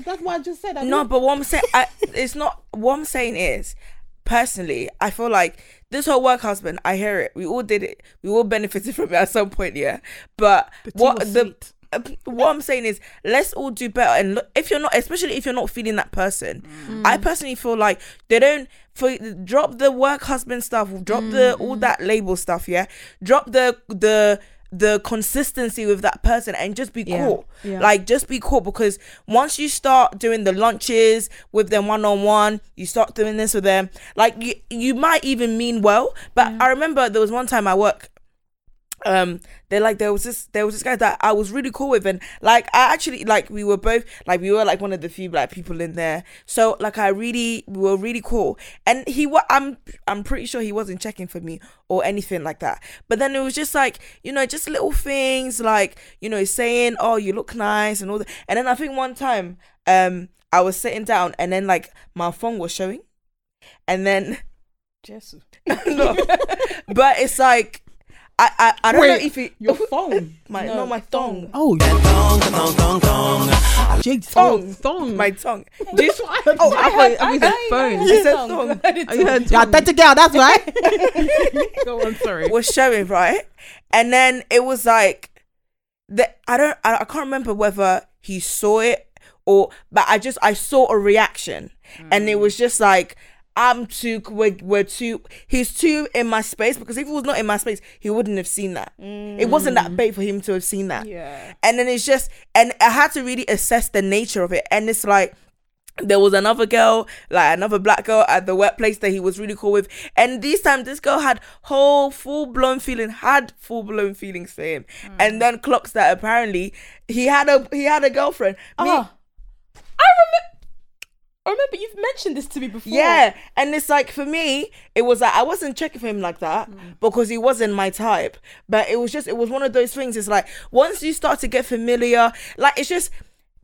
That's what I just said. I No, mean- but what I'm saying, it's not. What I'm saying is, personally, I feel like this whole work husband. I hear it. We all did it. We all benefited from it at some point. Yeah, but The tea what the sweet. Uh, what I'm saying is, let's all do better. And look, if you're not, especially if you're not feeling that person, I personally feel like they don't. For drop the work husband stuff, drop the all that label stuff. Yeah, drop the the the consistency with that person and just be Yeah. cool. Yeah. Like just be cool because once you start doing the lunches with them one on one, you start doing this with them. Like you, you might even mean well, but I remember there was one time I work um they're like there was this there was this guy that I was really cool with. And like I actually like we were both like we were like one of the few black people in there. So like I really we were really cool. And he was I'm I'm pretty sure he wasn't checking for me or anything like that. But then it was just like you know just little things like you know saying oh you look nice and all that and then I think one time um I was sitting down and then like my phone was showing. And then Jesus. no, but it's like I I, I don't Wait, know if it your phone. my No, no, my thong Oh, Jesus. thong thong. thong. my tongue. Oh, Do you- oh, I thought I was a phone. I said thong Oh, you heard Yeah, tongue. that's a girl. That's right. Go on, sorry. was showing right, and then it was like that. I don't I, I can't remember whether he saw it or but I just I saw a reaction, and it mm. was just like. I'm too, we're, we're too, he's too in my space because if he was not in my space, he wouldn't have seen that. It wasn't that bait for him to have seen that. Yeah. and then it's just and i had to really assess the nature of it and it's like there was another girl like another black girl at the workplace that he was really cool with and this time this girl had whole full-blown feeling had full-blown feelings for him hmm. and then clocks that apparently he had a he had a girlfriend Me- Oh. I remember. I remember you've mentioned this to me before. Yeah, and it's like for me, it was like I wasn't checking for him like that mm. because he wasn't my type. But it was just it was one of those things. It's like once you start to get familiar, like it's just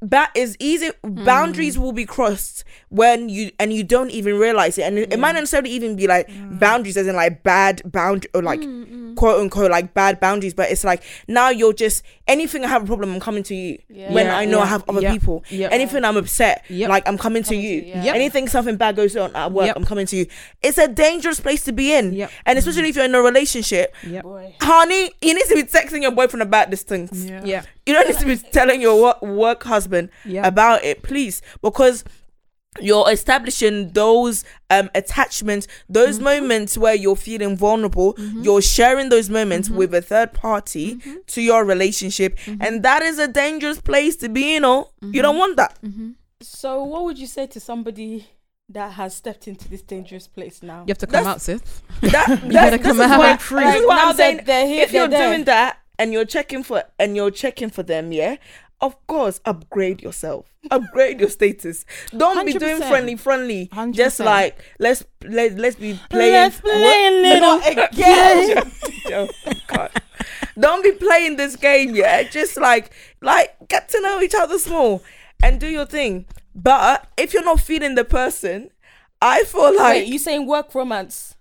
that is easy. Boundaries hmm. will be crossed when you and you don't even realize it, and it, it might not necessarily even be like hmm. boundaries, as in like bad bound or like hmm, quote unquote like bad boundaries. But it's like now you're just anything I have a problem, I'm coming to you. When Yeah, I know I have other yeah, people, yeah. anything I'm upset, Yep. like I'm coming to Coming to you. you, yeah. Yep. Anything something bad goes on at work, Yep. I'm coming to you. It's a dangerous place to be in. Yep. And especially if you're in a relationship. Yep. Honey, you need to be texting your boyfriend about these things. Yeah. You don't need to be telling your work, work husband Yeah. about it, please. Because you're establishing those um attachments those mm-hmm. moments where you're feeling vulnerable mm-hmm. you're sharing those moments mm-hmm. with a third party to your relationship and that is a dangerous place to be in oh you don't want that So, what would you say to somebody that has stepped into this dangerous place now? You have to come That's- out, sis. that, better that come out. why, Break this free. is why Now I'm saying they're- they're here, if you're they're there. doing that and you're checking for and you're checking for them yeah? Of course upgrade yourself. Upgrade your status. Don't be doing 100%. friendly friendly. Just 100%. like let's let, let's be playing Let's play little again oh, God. don't be playing this game yeah? Just like like get to know each other small and do your thing. But if you're not feeling the person i feel like Wait, you saying work romance?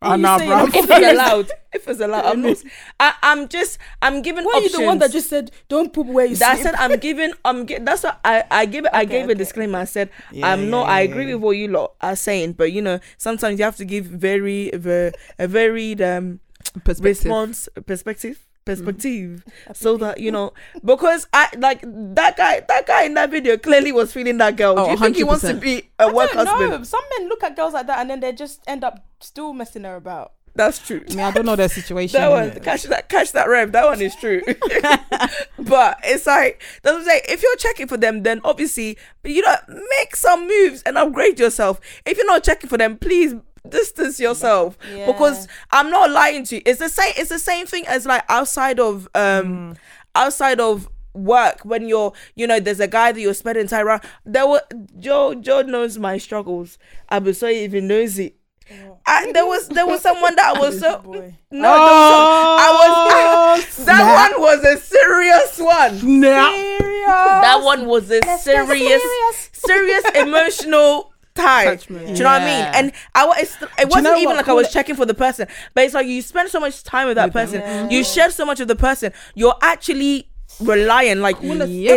Nah, saying? bruv. if it's allowed if it's allowed i'm not I, i'm just i'm giving Why are you the one that just said don't poop where you I sleep? said I'm giving. I'm. Gi- that's what I. I give it. I Okay, gave a disclaimer. I said Yeah, I'm not. yeah, I agree yeah. with what you lot are saying, but you know, sometimes you have to give very, very a varied um Perspective. response perspective perspective so that you know because I like that guy that guy in that video clearly was feeling that girl. Oh, Do you think he wants to be a I work don't husband? know. Some men look at girls like that and then they just end up still messing her about. That's true. I mean, I don't know their situation. That one, catch that, catch that rev. That one is true. but it's like that's what I'm saying. If you're checking for them, then obviously, you know, make some moves and upgrade yourself. If you're not checking for them, please distance yourself. Because I'm not lying to you. It's the same. It's the same thing as like outside of um outside of work when you're you know there's a guy that you're spending time around. There were joe joe knows my struggles. I was so even knows it. I, there was there was someone that was so no there was some- I was that one was a serious one. Nah. that one was a serious. Serious emotional tie do you know what I mean? Yeah. and I wa- it's, it wasn't know even what? like I Call was it- checking for the person but it's like you spend so much time with that person. You share so much of the person. You're actually relying like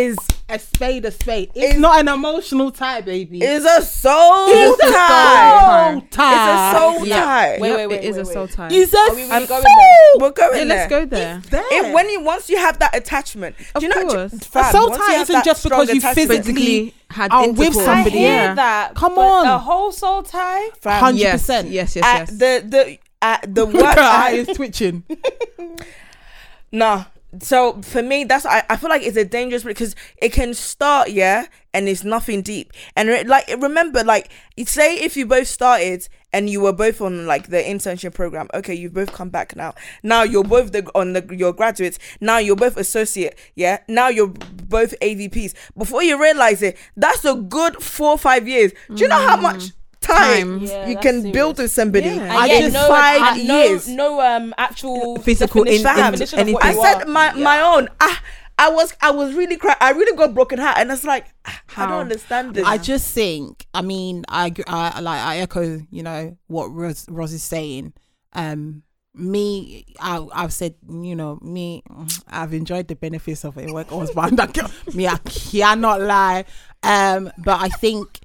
is a spade a spade. It's not an emotional tie, baby. is a soul It's a tie soul tie. it's a soul Yeah. tie Wait, wait, wait, it is wait, a wait. soul tie. It's a Are we really soul. going there? we're going yeah, there. let's go there. If when you once you have that attachment, Of do you know, course. fam, A soul tie isn't just because you physically Physically had are with intercourse. I somebody, hear yeah. that. Come on. a whole soul tie. fam, Hundred Yes, percent. yes, yes, at yes. the the at the work. Her eye is twitching. nah. So for me, that's I, I feel like it's a dangerous because it can start yeah, and it's nothing deep. And re- like remember, like you say if you both started and you were both on like the internship program, okay, you've both come back now. Now you're both the on the your graduates. Now you're both associate. Yeah. Now you're both AVPs. Before you realize it, that's a good four or five years. Do you know how mm. much time, Time. Yeah, you can serious. build with somebody? Yeah. And I yet just no, five uh, no, years. no, um, actual Physical in- definition, in- definition of I you said are. my my own. I I was I was really cry. I really got broken heart, and it's like ah, I don't understand this. I just think. I mean, I, I like I echo. You know what Ros, Ros is saying. Um, me, I, I've said. You know, me. I've enjoyed the benefits of a work husband. I ca- me, I cannot lie. Um, but I think.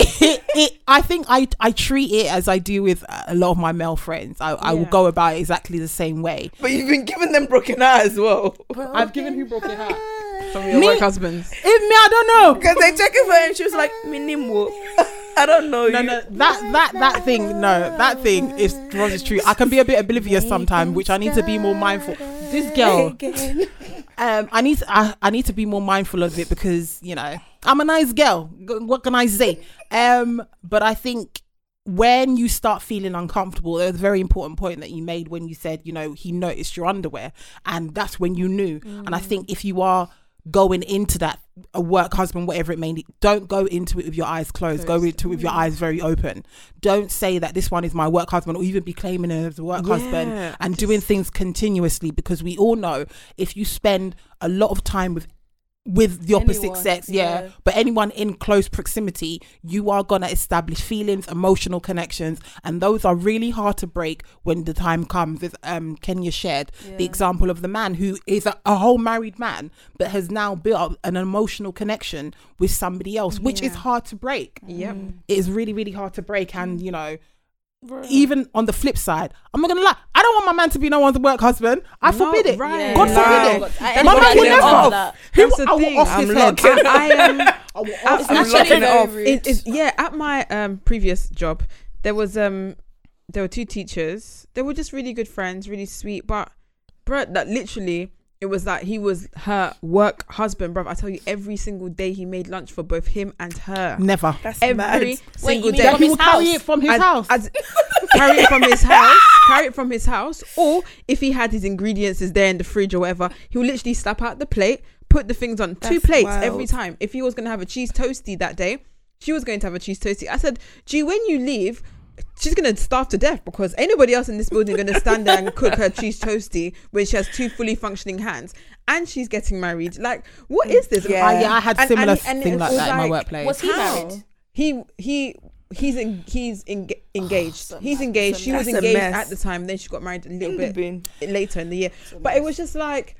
It, it, I think I, I treat it as I do with a lot of my male friends. I, I will go about it exactly the same way. but you've been giving them broken heart as well I've given you broken heart. From your Me- work husbands. If me, I don't know. because they checking for her, and she was like minimal. I don't know No, you. no, that that that thing, no, that thing is Ross is true. I can be a bit oblivious sometimes, which I need to be more mindful. This girl, um, I need to, I, I need to be more mindful of it because you know I'm a nice girl. What can I say? Um, but I think when you start feeling uncomfortable, there's a very important point that you made when you said, you know, he noticed your underwear, and that's when you knew. And I think if you are going into that a work husband whatever it may be don't go into it with your eyes closed. Go into it with your mm. eyes very open. Don't say that this one is my work husband or even be claiming it as a work husband Yeah, and doing things continuously because we all know if you spend a lot of time with with the opposite Anyone, sex yeah, yeah. but anyone in close proximity you are going to establish feelings emotional connections and those are really hard to break when the time comes as um kenya shared. The example of the man who is a, a whole married man but has now built up an emotional connection with somebody else which is hard to break. Yep. it is really really hard to break and you know even on the flip side i'm not gonna lie i don't want my man to be no one's work husband i No, forbid it right. god No. forbid it I- my man will never off. that. he will, I will thing. off I'm his head locking- I am. I will off It's I'm actually locking it off. rude. it, it's yeah at my um previous job there was um there were two teachers they were just really good friends really sweet but bro that literally it was that he was her work husband bro i tell you every single day he made lunch for both him and her. Never. That's every mad. Wait, single you mean day from he his will carry house? it from his as, house. as- carry it from his house. Carry it from his house. Or if he had his ingredients is there in the fridge or whatever he would literally slap out the plate put the things on two That's plates every time. If he was going to have a cheese toasty that day she was going to have a cheese toasty. I said gee when you leave she's going to starve to death because anybody else in this building going to stand there and cook her cheese toasty when she has two fully functioning hands and she's getting married like what is this Yeah. Ah, yeah i had And- similar and- and thing like was that in my workplace Was he How? married? he he he's in, he's en- engaged. he's engaged. She was engaged at the time. Then she got married a little In bit later in the year. But it was just like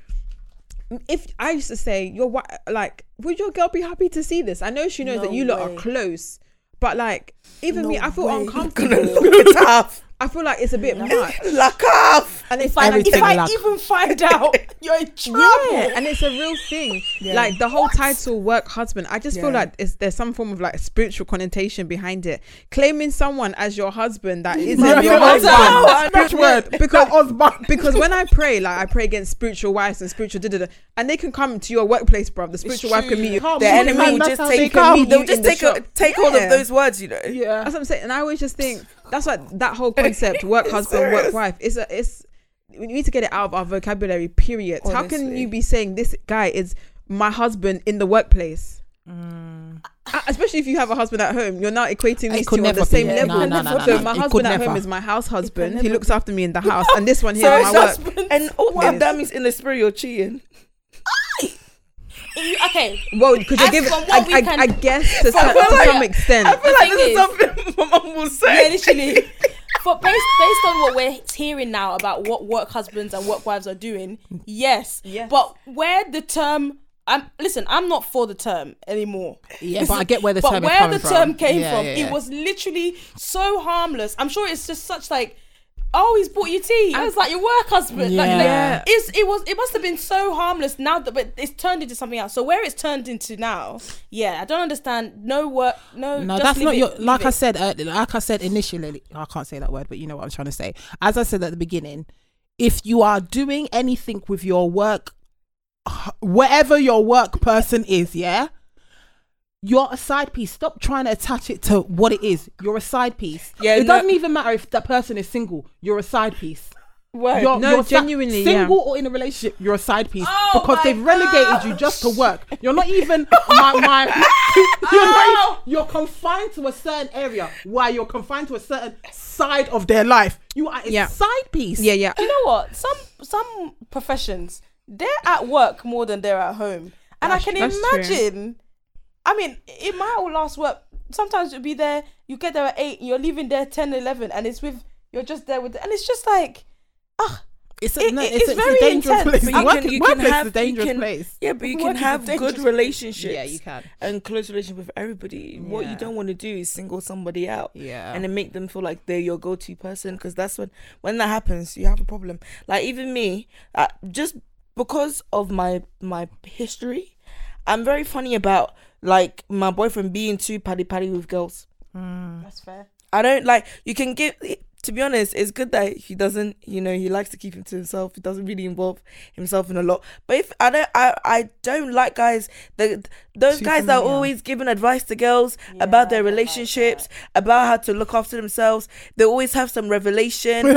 if I used to say your wi- like would your girl be happy to see this? I know she knows that No you lot way. are close, but like even me, I feel way. uncomfortable. Look at tough. I feel like it's a bit much. Lock off. And it's If I, like, if I like- even find out, you're in trouble. yeah, and it's a real thing. Like the whole title "work husband," I just feel like it's, there's some form of like spiritual connotation behind it. Claiming someone as your husband that isn't Yeah, your that's husband. That's word. Because- That husband. because when I pray, like I pray against spiritual wives and spiritual da da da, and they can come to your workplace, bro. The spiritual wife can meet you. The enemy man, will just take they They can come. meet They'll just take a, take hold Yeah. of those words, you know. Yeah. That's what I'm saying. And I always just think that's like that whole concept, work husband, work wife. It's a it's we need to get it out of our vocabulary, period. How can you be saying this guy is my husband in the workplace? Mm. Uh, Especially if you have a husband at home, you're now equating these two on the same level. No, no, no, no, so no. my husband could at home is my house husband. He looks after me in the house, and this one here So is it's my work. husband. And all Yes. that means in the spirit you're cheating. You- okay, Well, because you're As giving, I, I, can- I guess to, some- feel to like- some extent. I feel like this is is- something my mum will yeah, say. literally. But based based on what we're hearing now about what work husbands and work wives are doing, yes. Yes. But where the term, I'm listen, I'm not for the term anymore. Yeah, but I get where the but term is where coming the from. term came Yeah, from, yeah, yeah. it was literally so harmless. I'm sure it's just such like, oh, he's bought you tea. It's like your work husband. Like, like, Yeah. it's it was it must have been so harmless now that but it's turned into something else. So where it's turned into now, yeah, I don't understand. No work, no. No, that's not it, your. Like I said, uh, like I said initially, I can't say that word, but you know what I'm trying to say. As I said at the beginning, if you are doing anything with your work, wherever your work person is, yeah, you're a side piece. Stop trying to attach it to what it is. You're a side piece. Yeah, it no- doesn't even matter if that person is single. You're a side piece. Why? You're, No, you're sa- genuinely, yeah. single or in a relationship, you're a side piece Oh because they've relegated you just to work. You're not even my, my you're, not oh. you're confined to a certain area while you're confined to a certain side of their life. You are a Yeah. side piece. Yeah, yeah. you know what? Some some professions they're at work more than they're at home, and I can imagine. true. I mean, in my old last work, sometimes you'll be there. You get there at eight, and you're leaving there 10, 11, and it's with you're just there with, and it's just like, ah, It's a, It- no, it's, it's a, it's very a dangerous intense. place. You Work- can- you can have- a dangerous you can- place. Yeah, but you Work can have good relationships. Yeah, you can. And close relationship with everybody. What you don't want to do is single somebody out. Yeah. and then make them feel like they're your go-to person because that's when when that happens you have a problem like even me uh, just because of my my history i'm very funny about like my boyfriend being too paddy paddy with girls mm. that's fair. i don't like you can give to be honest it's good that he doesn't you know he likes to keep it to himself. He doesn't really involve himself in a lot. But if i don't i, I don't like guys the those Too guys that are always giving advice to girls about their relationships about how to look after themselves they always have some revelation.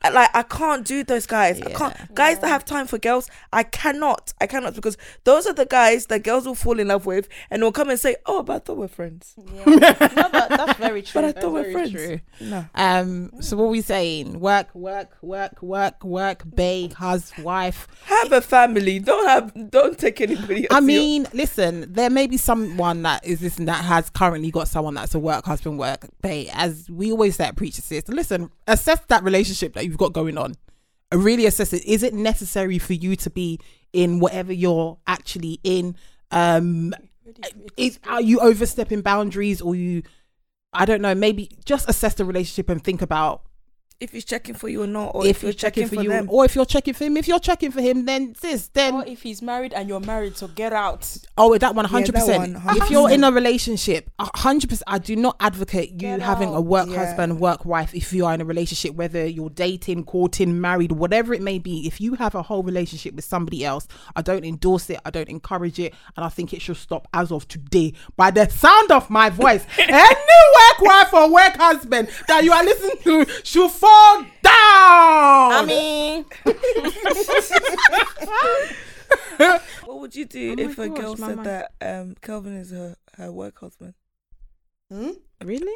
Like, like i can't do those guys. I can't guys that have time for girls i cannot i cannot because those are the guys that girls will fall in love with and will come and say oh but i thought we're friends. Yeah, no, but that's very true. but i thought we're very friends. true. no. Um. So what we saying? Work, work, work, work, work. Bay, husband, wife. have a family don't have don't take anybody else I to your- mean, listen, there may be someone that is listening that has currently got someone that's a work husband, work bae. As we always say at Preach It Sis, listen, assess that relationship that you've got going on. Really assess it. Is it necessary for you to be in whatever you're actually in? Um, is are you overstepping boundaries or you? I don't know. Maybe just assess the relationship and think about if he's checking for you or not, or if, if, you're he's checking, for, you, them. or if you're checking for him. If you're checking for him, then sis, then Or if he's married and you're married, so get out. Oh, that one, Yeah, hundred percent. If you're in a relationship, hundred percent. I do not advocate you Get having a work Yeah. husband, work wife. If you are in a relationship, whether you're dating, courting, married, whatever it may be, if you have a whole relationship with somebody else, I don't endorse it. I don't encourage it, and I think it should stop as of today. By the sound of my voice, any work wife or work husband that you are listening to should fall down. I mean, what would you do Oh if a gosh, girl my said mind. that um, Kelvin is her, her work husband? Really?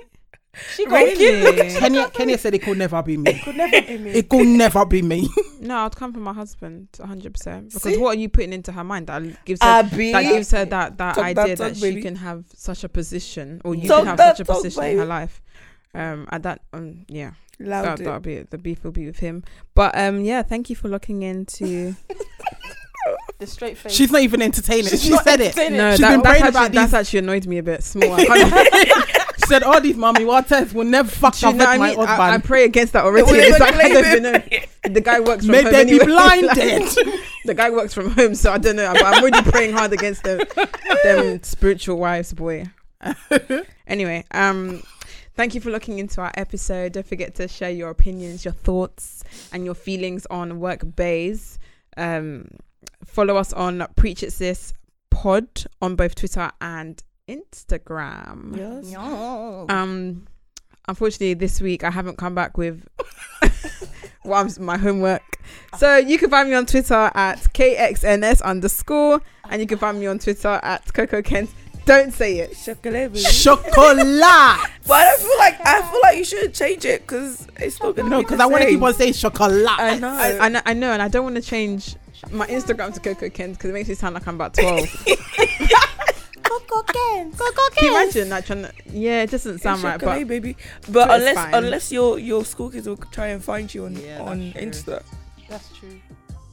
she got Really? Kenya, Kenya said it could never be me. It could never be me. It could never be me. No, I'd come from my husband, hundred percent. Because See? what are you putting into her mind that gives her Abby. that gives her that that Talk that idea talk, that she baby. can have such a position, or you Talk can have that such a talk, position in her life. Um, at that, um, yeah, Loud that that'll be it. the beef will be with him. But um, yeah, thank you for looking into. the straight face. She's not even entertaining. She's she not said it. no, She's that, been that's praying actually about that's these- actually annoyed me a bit. Small. I can't said all these mommy waters will never fuck Do you up know what I my mean? I, I pray against that already. wouldn't It's even like, I don't know. The guy works from May home they anyway. be blinded. the guy works from home, so I don't know. But I'm already praying hard against them, them spiritual wives, boy. anyway, um, thank you for looking into our episode. Don't forget to share your opinions, your thoughts, and your feelings on work baes. Um, follow us on Preach It Sis Pod on both Twitter and Instagram. Yes. Um, unfortunately, this week I haven't come back with well, my homework. So you can find me on Twitter at kxns underscore, and you can find me on Twitter at Coco Kent. Don't say it. Chocolate, baby. Chocolate. But I feel like I feel like you should change it because it's not gonna No, because I want to keep on saying chocolate. I know. I, I, know, I know, and I don't want to change my Instagram to Coco Kent because it makes me sound like I'm about twelve. Coco Ken. Coco Can you imagine that? Trying to, yeah, it doesn't sound right, Chocolate, but baby. But unless fine. unless your your school kids will try and find you on Yeah, on that's Insta. That's true.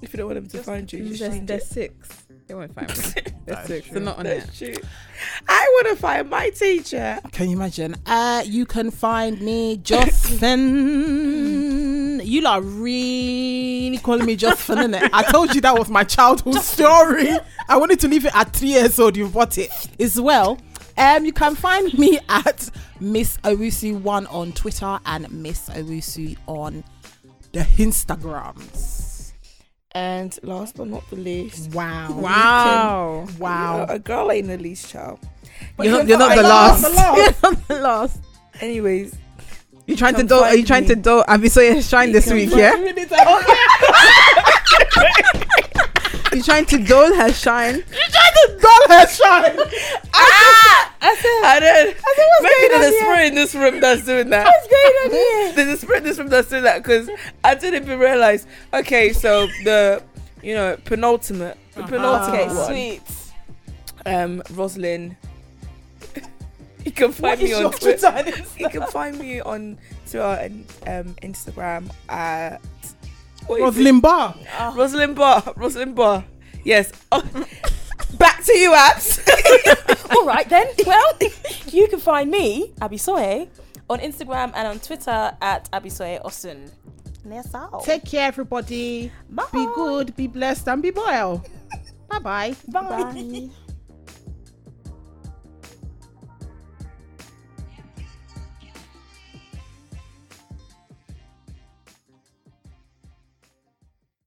If you don't want them to find you, just they're, change they're it. six. They won't find me. They're That's six. They're not on it. True. I want to find my teacher. Can you imagine? Uh, you can find me Josephine. you lot are really calling me Josephine, innit? I told you that was my childhood story. I wanted to leave it at three years old. You bought it as well. Um, you can find me at Miss Owusu1 on Twitter and Miss Owusu on the Instagrams. And last but not the least, Wow. Wow. Wow. a girl ain't the least child. You're not, you're not the last. You're not the last. Anyways, You trying to Come do? Are you trying me. to do? Have you saw your shine this week? find Yeah. You trying to dole her shine? Doll hair shine. Ah! I don't. Maybe there's a spirit in this room that's doing that. What's going on here? There's a spirit in this room that's doing that because I didn't even realize. Okay, so the you know penultimate, the penultimate Okay, one. sweet. Um, Rosalind. you can find What me on Twitter. Twitter you can find me on Twitter and um, Instagram at what is it? Rosalind Barr. Ah. Rosalind Bar. Rosalind Bar. Yes. Oh, back to you, abs. All right then. Well, you can find me, Abisoye, on Instagram and on Twitter at Abisoye Osun. Take care, everybody. Bye. Be good, be blessed, and be well. Bye-bye. Bye.